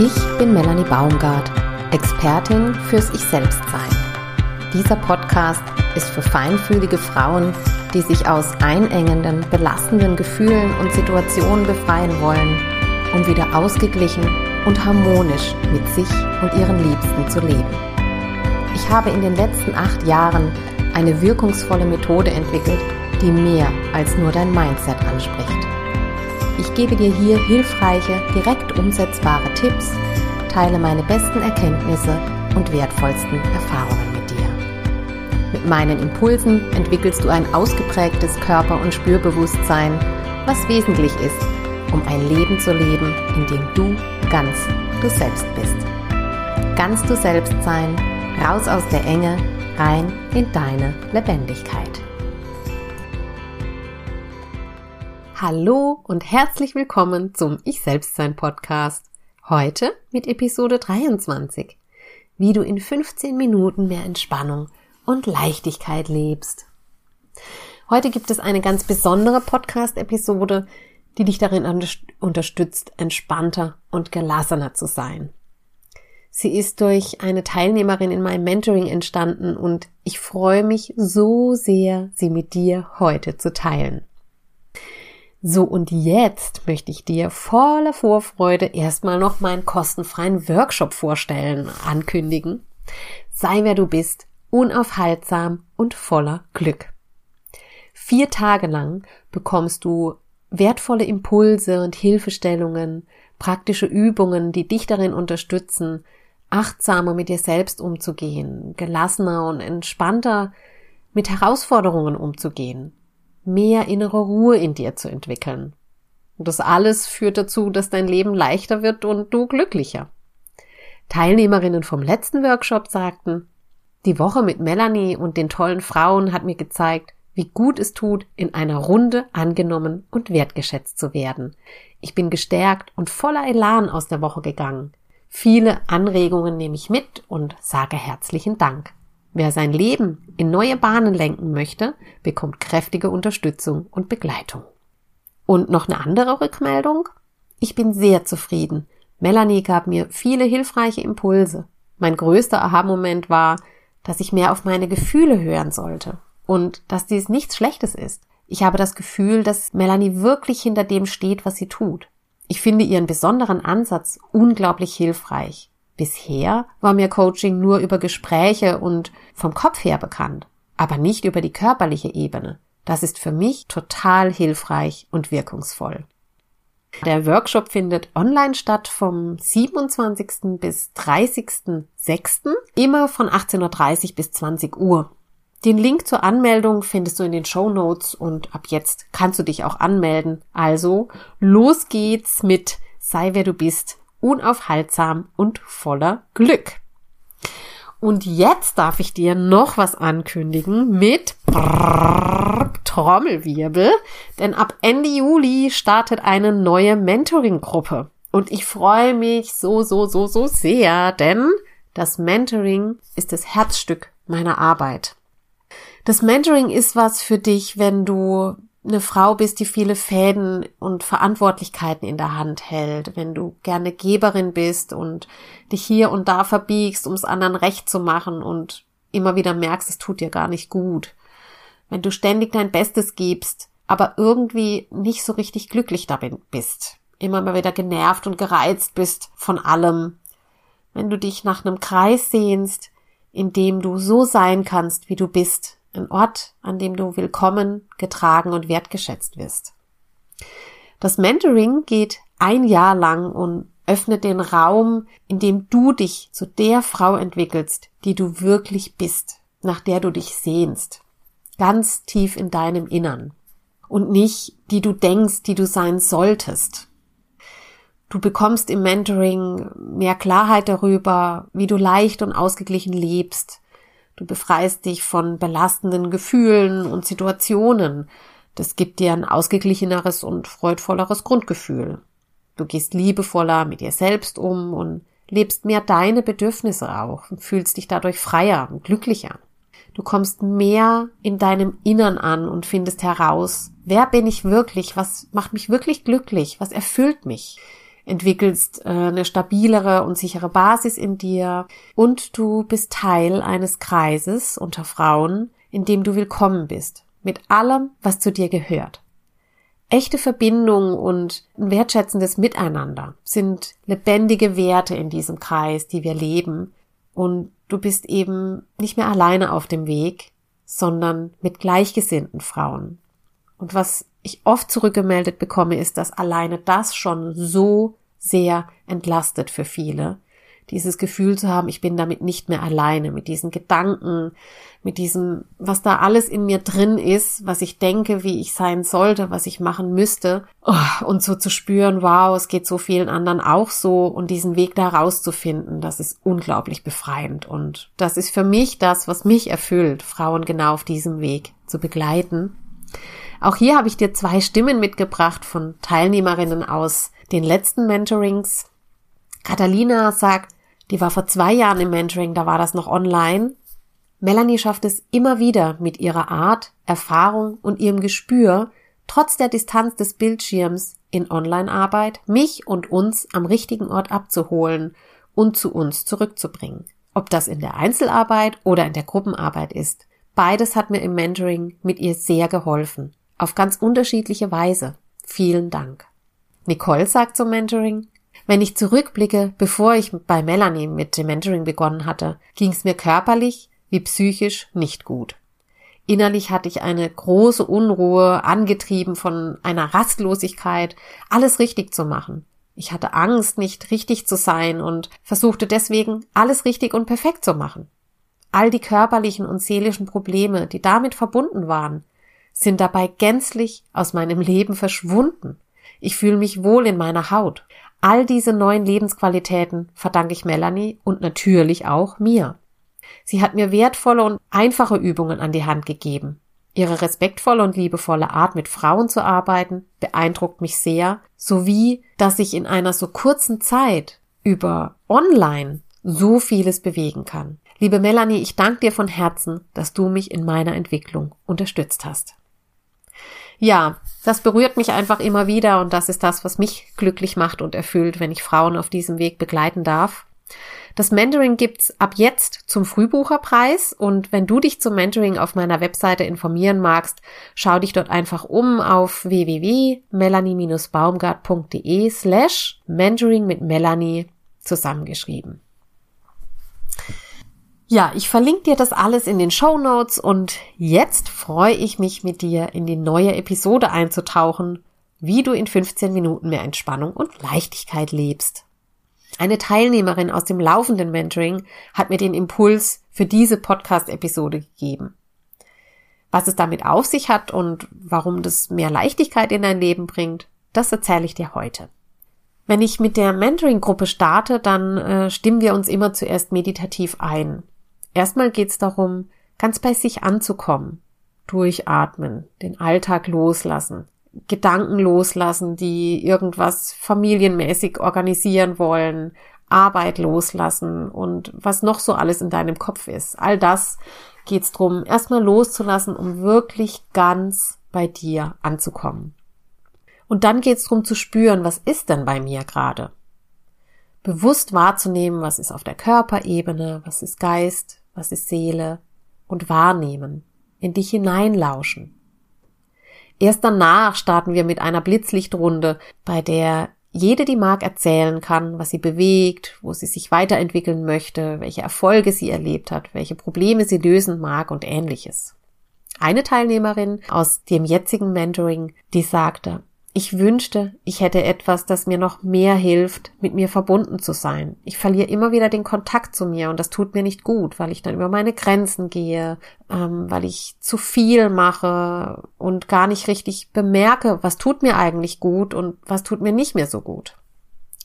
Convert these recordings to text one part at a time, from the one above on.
Ich bin Melanie Baumgart, Expertin fürs Ich Selbstsein. Dieser Podcast ist für feinfühlige Frauen, die sich aus einengenden, belastenden Gefühlen und Situationen befreien wollen, um wieder ausgeglichen und harmonisch mit sich und ihren Liebsten zu leben. Ich habe in den letzten acht Jahren eine wirkungsvolle Methode entwickelt, die mehr als nur dein Mindset anspricht. Ich gebe dir hier hilfreiche, direkt umsetzbare Tipps, teile meine besten Erkenntnisse und wertvollsten Erfahrungen mit dir. Mit meinen Impulsen entwickelst du ein ausgeprägtes Körper- und Spürbewusstsein, was wesentlich ist, um ein Leben zu leben, in dem du ganz du selbst bist. Ganz du selbst sein, raus aus der Enge, rein in deine Lebendigkeit. Hallo und herzlich willkommen zum Ich Selbstsein Podcast. Heute mit Episode 23. Wie du in 15 Minuten mehr Entspannung und Leichtigkeit lebst. Heute gibt es eine ganz besondere Podcast-Episode, die dich darin unterstützt, entspannter und gelassener zu sein. Sie ist durch eine Teilnehmerin in meinem Mentoring entstanden und ich freue mich so sehr, sie mit dir heute zu teilen. So, und jetzt möchte ich dir voller Vorfreude erstmal noch meinen kostenfreien Workshop vorstellen, ankündigen. Sei wer du bist, unaufhaltsam und voller Glück. Vier Tage lang bekommst du wertvolle Impulse und Hilfestellungen, praktische Übungen, die dich darin unterstützen, achtsamer mit dir selbst umzugehen, gelassener und entspannter mit Herausforderungen umzugehen mehr innere Ruhe in dir zu entwickeln. Und das alles führt dazu, dass dein Leben leichter wird und du glücklicher. Teilnehmerinnen vom letzten Workshop sagten, die Woche mit Melanie und den tollen Frauen hat mir gezeigt, wie gut es tut, in einer Runde angenommen und wertgeschätzt zu werden. Ich bin gestärkt und voller Elan aus der Woche gegangen. Viele Anregungen nehme ich mit und sage herzlichen Dank. Wer sein Leben in neue Bahnen lenken möchte, bekommt kräftige Unterstützung und Begleitung. Und noch eine andere Rückmeldung? Ich bin sehr zufrieden. Melanie gab mir viele hilfreiche Impulse. Mein größter Aha-Moment war, dass ich mehr auf meine Gefühle hören sollte und dass dies nichts Schlechtes ist. Ich habe das Gefühl, dass Melanie wirklich hinter dem steht, was sie tut. Ich finde ihren besonderen Ansatz unglaublich hilfreich. Bisher war mir Coaching nur über Gespräche und vom Kopf her bekannt, aber nicht über die körperliche Ebene. Das ist für mich total hilfreich und wirkungsvoll. Der Workshop findet online statt vom 27. bis 30.06. immer von 18.30 Uhr bis 20 Uhr. Den Link zur Anmeldung findest du in den Show Notes und ab jetzt kannst du dich auch anmelden. Also los geht's mit Sei wer du bist unaufhaltsam und voller Glück. Und jetzt darf ich dir noch was ankündigen mit Trommelwirbel, denn ab Ende Juli startet eine neue Mentoring-Gruppe. Und ich freue mich so, so, so, so sehr, denn das Mentoring ist das Herzstück meiner Arbeit. Das Mentoring ist was für dich, wenn du eine Frau bist, die viele Fäden und Verantwortlichkeiten in der Hand hält, wenn du gerne Geberin bist und dich hier und da verbiegst, um es anderen recht zu machen und immer wieder merkst, es tut dir gar nicht gut. Wenn du ständig dein Bestes gibst, aber irgendwie nicht so richtig glücklich damit bist, immer mal wieder genervt und gereizt bist von allem, wenn du dich nach einem Kreis sehnst, in dem du so sein kannst, wie du bist, ein Ort, an dem du willkommen, getragen und wertgeschätzt wirst. Das Mentoring geht ein Jahr lang und öffnet den Raum, in dem du dich zu der Frau entwickelst, die du wirklich bist, nach der du dich sehnst, ganz tief in deinem Innern und nicht die du denkst, die du sein solltest. Du bekommst im Mentoring mehr Klarheit darüber, wie du leicht und ausgeglichen lebst, Du befreist dich von belastenden Gefühlen und Situationen. Das gibt dir ein ausgeglicheneres und freudvolleres Grundgefühl. Du gehst liebevoller mit dir selbst um und lebst mehr deine Bedürfnisse auch und fühlst dich dadurch freier und glücklicher. Du kommst mehr in deinem Innern an und findest heraus, wer bin ich wirklich, was macht mich wirklich glücklich, was erfüllt mich. Entwickelst äh, eine stabilere und sichere Basis in dir und du bist Teil eines Kreises unter Frauen, in dem du willkommen bist, mit allem, was zu dir gehört. Echte Verbindung und ein wertschätzendes Miteinander sind lebendige Werte in diesem Kreis, die wir leben. Und du bist eben nicht mehr alleine auf dem Weg, sondern mit gleichgesinnten Frauen. Und was ich oft zurückgemeldet bekomme, ist, dass alleine das schon so sehr entlastet für viele, dieses Gefühl zu haben, ich bin damit nicht mehr alleine, mit diesen Gedanken, mit diesem, was da alles in mir drin ist, was ich denke, wie ich sein sollte, was ich machen müsste, oh, und so zu spüren, wow, es geht so vielen anderen auch so, und diesen Weg da rauszufinden, das ist unglaublich befreiend. Und das ist für mich das, was mich erfüllt, Frauen genau auf diesem Weg zu begleiten. Auch hier habe ich dir zwei Stimmen mitgebracht von Teilnehmerinnen aus den letzten Mentorings. Catalina sagt, die war vor zwei Jahren im Mentoring, da war das noch online. Melanie schafft es immer wieder mit ihrer Art, Erfahrung und ihrem Gespür, trotz der Distanz des Bildschirms in Online-Arbeit, mich und uns am richtigen Ort abzuholen und zu uns zurückzubringen. Ob das in der Einzelarbeit oder in der Gruppenarbeit ist. Beides hat mir im Mentoring mit ihr sehr geholfen. Auf ganz unterschiedliche Weise. Vielen Dank. Nicole sagt zum Mentoring, wenn ich zurückblicke, bevor ich bei Melanie mit dem Mentoring begonnen hatte, ging es mir körperlich wie psychisch nicht gut. Innerlich hatte ich eine große Unruhe, angetrieben von einer Rastlosigkeit, alles richtig zu machen. Ich hatte Angst, nicht richtig zu sein und versuchte deswegen, alles richtig und perfekt zu machen. All die körperlichen und seelischen Probleme, die damit verbunden waren, sind dabei gänzlich aus meinem Leben verschwunden. Ich fühle mich wohl in meiner Haut. All diese neuen Lebensqualitäten verdanke ich Melanie und natürlich auch mir. Sie hat mir wertvolle und einfache Übungen an die Hand gegeben. Ihre respektvolle und liebevolle Art, mit Frauen zu arbeiten, beeindruckt mich sehr, sowie, dass ich in einer so kurzen Zeit über online so vieles bewegen kann. Liebe Melanie, ich danke dir von Herzen, dass du mich in meiner Entwicklung unterstützt hast. Ja, das berührt mich einfach immer wieder und das ist das, was mich glücklich macht und erfüllt, wenn ich Frauen auf diesem Weg begleiten darf. Das Mentoring gibt's ab jetzt zum Frühbucherpreis und wenn du dich zum Mentoring auf meiner Webseite informieren magst, schau dich dort einfach um auf www.melanie-baumgart.de slash Mentoring mit Melanie zusammengeschrieben. Ja, ich verlinke dir das alles in den Show Notes und jetzt freue ich mich mit dir in die neue Episode einzutauchen, wie du in 15 Minuten mehr Entspannung und Leichtigkeit lebst. Eine Teilnehmerin aus dem laufenden Mentoring hat mir den Impuls für diese Podcast-Episode gegeben. Was es damit auf sich hat und warum das mehr Leichtigkeit in dein Leben bringt, das erzähle ich dir heute. Wenn ich mit der Mentoring-Gruppe starte, dann äh, stimmen wir uns immer zuerst meditativ ein. Erstmal geht es darum, ganz bei sich anzukommen, durchatmen, den Alltag loslassen, Gedanken loslassen, die irgendwas familienmäßig organisieren wollen, Arbeit loslassen und was noch so alles in deinem Kopf ist. All das geht's drum, erstmal loszulassen, um wirklich ganz bei dir anzukommen. Und dann geht's drum zu spüren, was ist denn bei mir gerade? Bewusst wahrzunehmen, was ist auf der Körperebene, was ist Geist, was ist Seele und wahrnehmen, in dich hineinlauschen. Erst danach starten wir mit einer Blitzlichtrunde, bei der jede, die mag, erzählen kann, was sie bewegt, wo sie sich weiterentwickeln möchte, welche Erfolge sie erlebt hat, welche Probleme sie lösen mag und ähnliches. Eine Teilnehmerin aus dem jetzigen Mentoring, die sagte, ich wünschte, ich hätte etwas, das mir noch mehr hilft, mit mir verbunden zu sein. Ich verliere immer wieder den Kontakt zu mir und das tut mir nicht gut, weil ich dann über meine Grenzen gehe, ähm, weil ich zu viel mache und gar nicht richtig bemerke, was tut mir eigentlich gut und was tut mir nicht mehr so gut.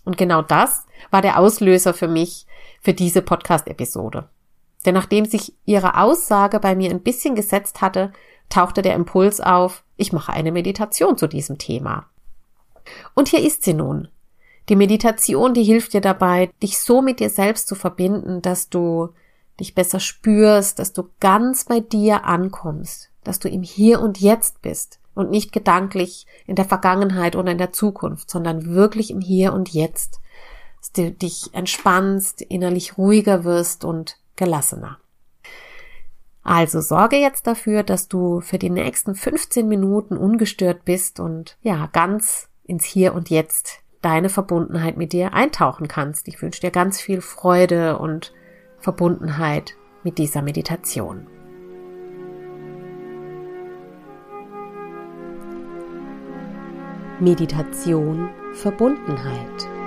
Und genau das war der Auslöser für mich für diese Podcast-Episode. Denn nachdem sich ihre Aussage bei mir ein bisschen gesetzt hatte, tauchte der Impuls auf, ich mache eine Meditation zu diesem Thema. Und hier ist sie nun. Die Meditation, die hilft dir dabei, dich so mit dir selbst zu verbinden, dass du dich besser spürst, dass du ganz bei dir ankommst, dass du im Hier und Jetzt bist, und nicht gedanklich in der Vergangenheit oder in der Zukunft, sondern wirklich im Hier und Jetzt, dass du dich entspannst, innerlich ruhiger wirst und gelassener. Also sorge jetzt dafür, dass du für die nächsten 15 Minuten ungestört bist und ja, ganz ins Hier und Jetzt deine Verbundenheit mit dir eintauchen kannst. Ich wünsche dir ganz viel Freude und Verbundenheit mit dieser Meditation. Meditation Verbundenheit.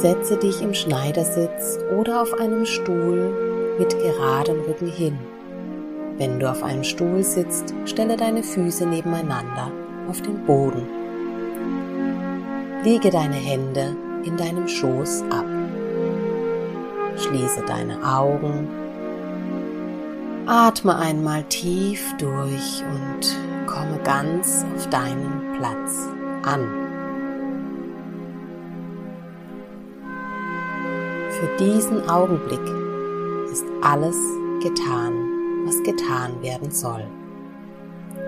Setze dich im Schneidersitz oder auf einem Stuhl mit geradem Rücken hin. Wenn du auf einem Stuhl sitzt, stelle deine Füße nebeneinander auf den Boden. Lege deine Hände in deinem Schoß ab. Schließe deine Augen Atme einmal tief durch und komme ganz auf deinen Platz an. Für diesen Augenblick ist alles getan, was getan werden soll.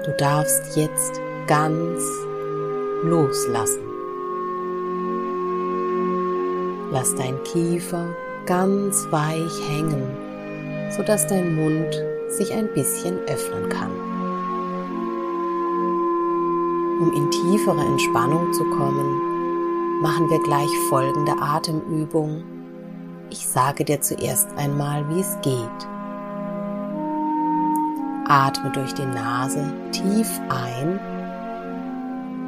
Du darfst jetzt ganz loslassen. Lass dein Kiefer ganz weich hängen, sodass dein Mund sich ein bisschen öffnen kann. Um in tiefere Entspannung zu kommen, machen wir gleich folgende Atemübung. Ich sage dir zuerst einmal, wie es geht. Atme durch die Nase tief ein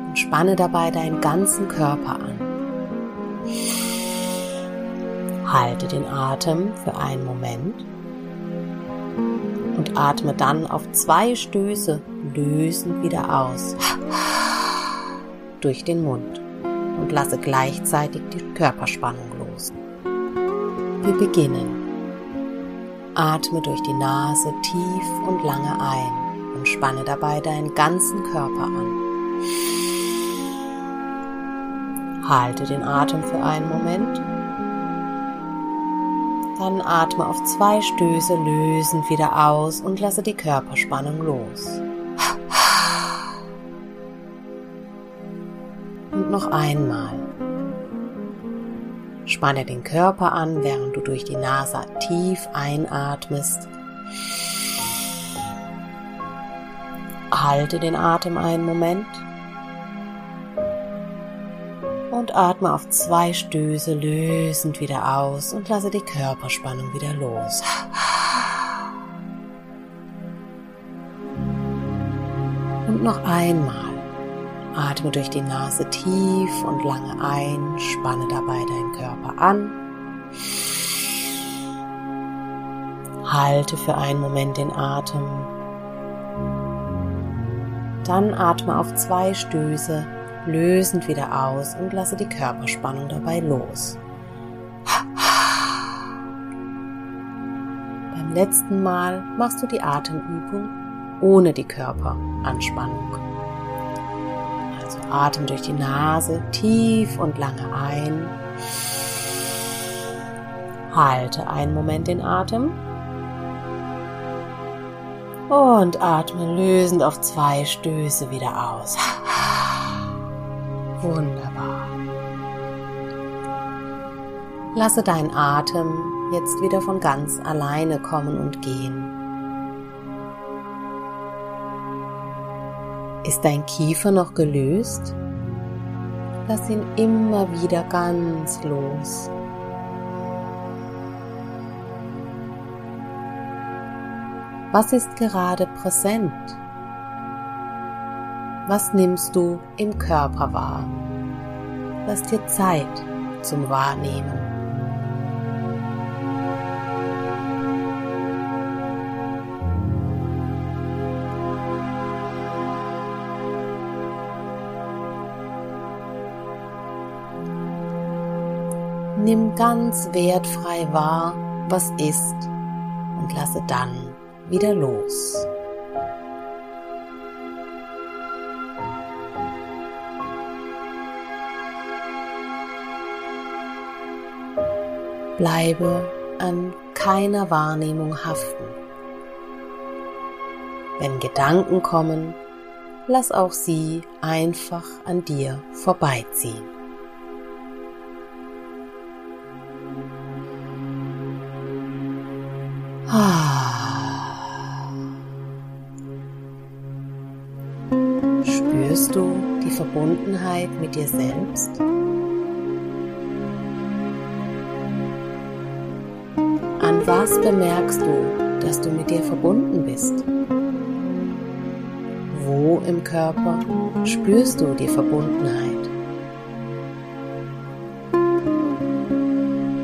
und spanne dabei deinen ganzen Körper an. Halte den Atem für einen Moment und atme dann auf zwei Stöße lösend wieder aus durch den Mund und lasse gleichzeitig die Körperspannung. Wir beginnen. Atme durch die Nase tief und lange ein und spanne dabei deinen ganzen Körper an. Halte den Atem für einen Moment dann atme auf zwei Stöße lösend wieder aus und lasse die Körperspannung los. Und noch einmal. Spanne den Körper an, während durch die Nase tief einatmest. Halte den Atem einen Moment und atme auf zwei Stöße lösend wieder aus und lasse die Körperspannung wieder los. Und noch einmal. Atme durch die Nase tief und lange ein, spanne dabei deinen Körper an. Halte für einen Moment den Atem. Dann atme auf zwei Stöße lösend wieder aus und lasse die Körperspannung dabei los. Beim letzten Mal machst du die Atemübung ohne die Körperanspannung. Also Atem durch die Nase tief und lange ein. Halte einen Moment den Atem und atme lösend auf zwei Stöße wieder aus. Wunderbar. Lasse deinen Atem jetzt wieder von ganz alleine kommen und gehen. Ist dein Kiefer noch gelöst? Lass ihn immer wieder ganz los. Was ist gerade präsent? Was nimmst du im Körper wahr? Lass dir Zeit zum Wahrnehmen. Nimm ganz wertfrei wahr, was ist und lasse dann wieder los. Bleibe an keiner Wahrnehmung haften. Wenn Gedanken kommen, lass auch sie einfach an dir vorbeiziehen. Verbundenheit mit dir selbst? An was bemerkst du, dass du mit dir verbunden bist? Wo im Körper spürst du die Verbundenheit?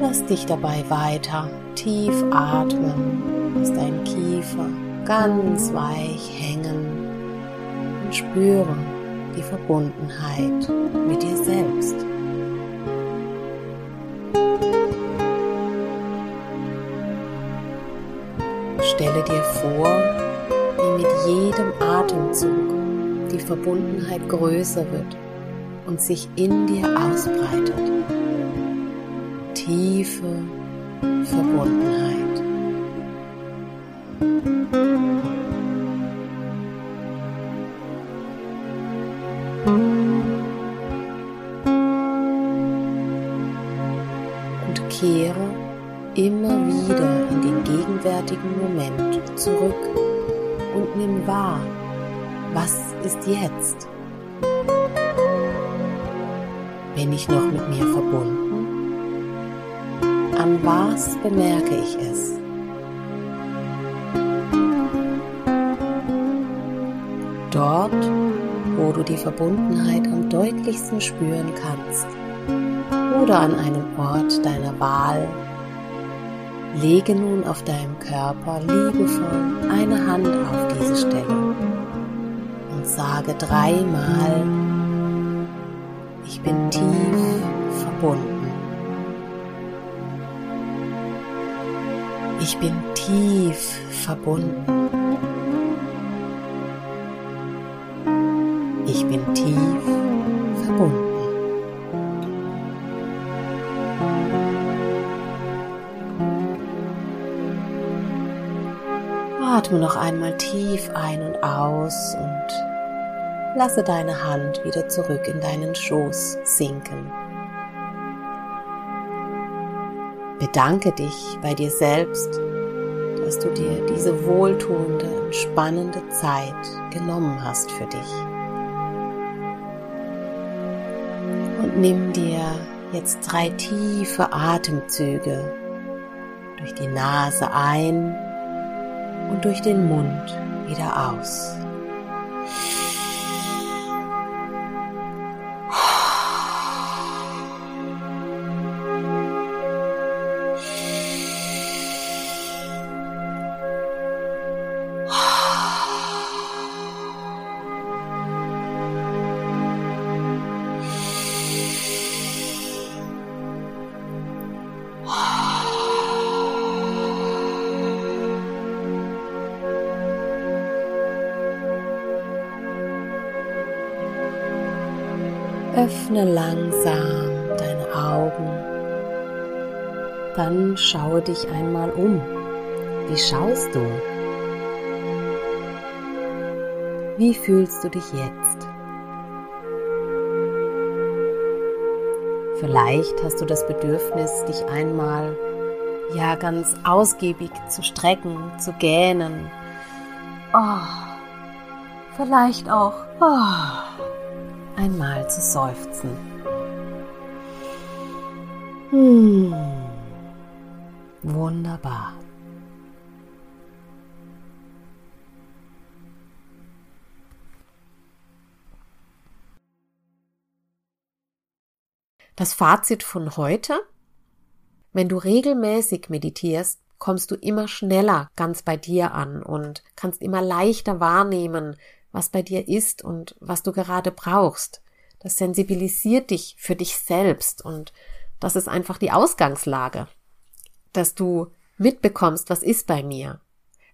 Lass dich dabei weiter tief atmen, lass deinen Kiefer ganz weich hängen und spüre die Verbundenheit mit dir selbst. Stelle dir vor, wie mit jedem Atemzug die Verbundenheit größer wird und sich in dir ausbreitet. Tiefe Verbundenheit. Und kehre immer wieder in den gegenwärtigen Moment zurück und nimm wahr, was ist jetzt? Bin ich noch mit mir verbunden? An was bemerke ich es? Du die Verbundenheit am deutlichsten spüren kannst oder an einem Ort deiner Wahl, Lege nun auf deinem Körper liebevoll eine Hand auf diese Stelle und sage dreimal, ich bin tief verbunden. Ich bin tief verbunden. Einmal tief ein und aus und lasse deine Hand wieder zurück in deinen Schoß sinken. Bedanke dich bei dir selbst, dass du dir diese wohltuende, entspannende Zeit genommen hast für dich. Und nimm dir jetzt drei tiefe Atemzüge durch die Nase ein und durch den Mund wieder aus. Öffne langsam deine Augen. Dann schaue dich einmal um. Wie schaust du? Wie fühlst du dich jetzt? Vielleicht hast du das Bedürfnis, dich einmal ja ganz ausgiebig zu strecken, zu gähnen. Oh, vielleicht auch. Oh zu seufzen. Hm. Wunderbar. Das Fazit von heute? Wenn du regelmäßig meditierst, kommst du immer schneller ganz bei dir an und kannst immer leichter wahrnehmen, was bei dir ist und was du gerade brauchst. Das sensibilisiert dich für dich selbst und das ist einfach die Ausgangslage, dass du mitbekommst, was ist bei mir.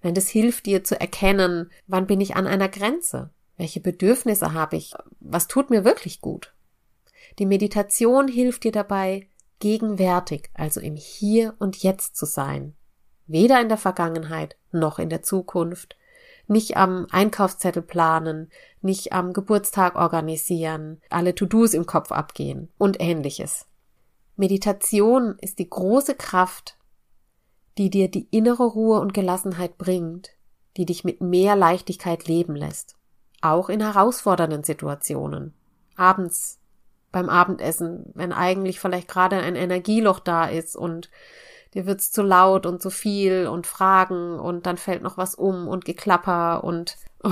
Wenn das hilft dir zu erkennen, wann bin ich an einer Grenze, welche Bedürfnisse habe ich, was tut mir wirklich gut. Die Meditation hilft dir dabei, gegenwärtig, also im Hier und Jetzt zu sein, weder in der Vergangenheit noch in der Zukunft, nicht am Einkaufszettel planen, nicht am Geburtstag organisieren, alle To-Dos im Kopf abgehen und ähnliches. Meditation ist die große Kraft, die dir die innere Ruhe und Gelassenheit bringt, die dich mit mehr Leichtigkeit leben lässt, auch in herausfordernden Situationen. Abends beim Abendessen, wenn eigentlich vielleicht gerade ein Energieloch da ist und dir wird's zu laut und zu viel und Fragen und dann fällt noch was um und Geklapper und oh.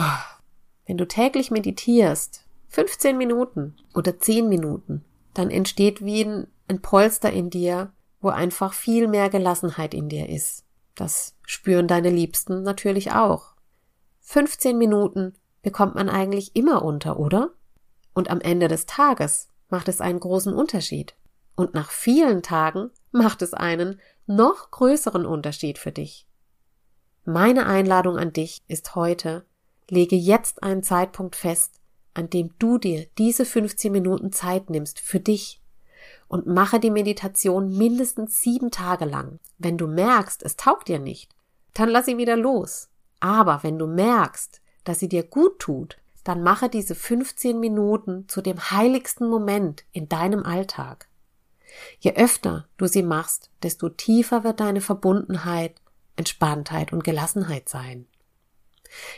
wenn du täglich meditierst, 15 Minuten oder 10 Minuten, dann entsteht wie ein, ein Polster in dir, wo einfach viel mehr Gelassenheit in dir ist. Das spüren deine Liebsten natürlich auch. 15 Minuten bekommt man eigentlich immer unter, oder? Und am Ende des Tages macht es einen großen Unterschied. Und nach vielen Tagen macht es einen noch größeren Unterschied für dich. Meine Einladung an dich ist heute, lege jetzt einen Zeitpunkt fest, an dem du dir diese 15 Minuten Zeit nimmst für dich und mache die Meditation mindestens sieben Tage lang. Wenn du merkst, es taugt dir nicht, dann lass sie wieder los. Aber wenn du merkst, dass sie dir gut tut, dann mache diese 15 Minuten zu dem heiligsten Moment in deinem Alltag. Je öfter du sie machst, desto tiefer wird deine Verbundenheit, Entspanntheit und Gelassenheit sein.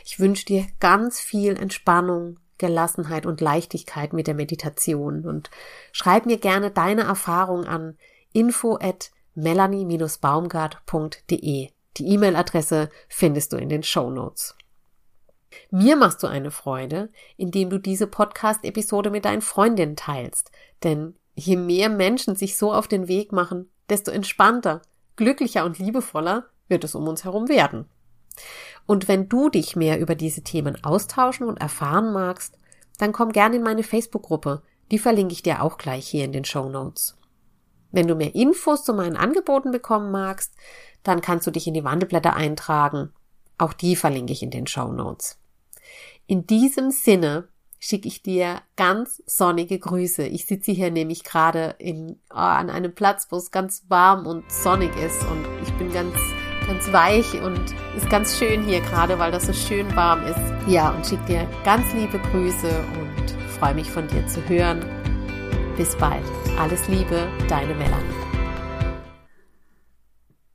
Ich wünsche dir ganz viel Entspannung, Gelassenheit und Leichtigkeit mit der Meditation und schreib mir gerne deine Erfahrung an info at melanie-baumgart.de. Die E-Mail-Adresse findest du in den Show Notes. Mir machst du eine Freude, indem du diese Podcast-Episode mit deinen Freundinnen teilst, denn Je mehr Menschen sich so auf den Weg machen, desto entspannter, glücklicher und liebevoller wird es um uns herum werden. Und wenn du dich mehr über diese Themen austauschen und erfahren magst, dann komm gerne in meine Facebook-Gruppe. Die verlinke ich dir auch gleich hier in den Show Notes. Wenn du mehr Infos zu meinen Angeboten bekommen magst, dann kannst du dich in die Wandelblätter eintragen. Auch die verlinke ich in den Show Notes. In diesem Sinne schicke ich dir ganz sonnige Grüße. Ich sitze hier nämlich gerade in, oh, an einem Platz, wo es ganz warm und sonnig ist und ich bin ganz, ganz weich und ist ganz schön hier gerade, weil das so schön warm ist. Ja, und schicke dir ganz liebe Grüße und freue mich von dir zu hören. Bis bald. Alles Liebe, deine Melanie.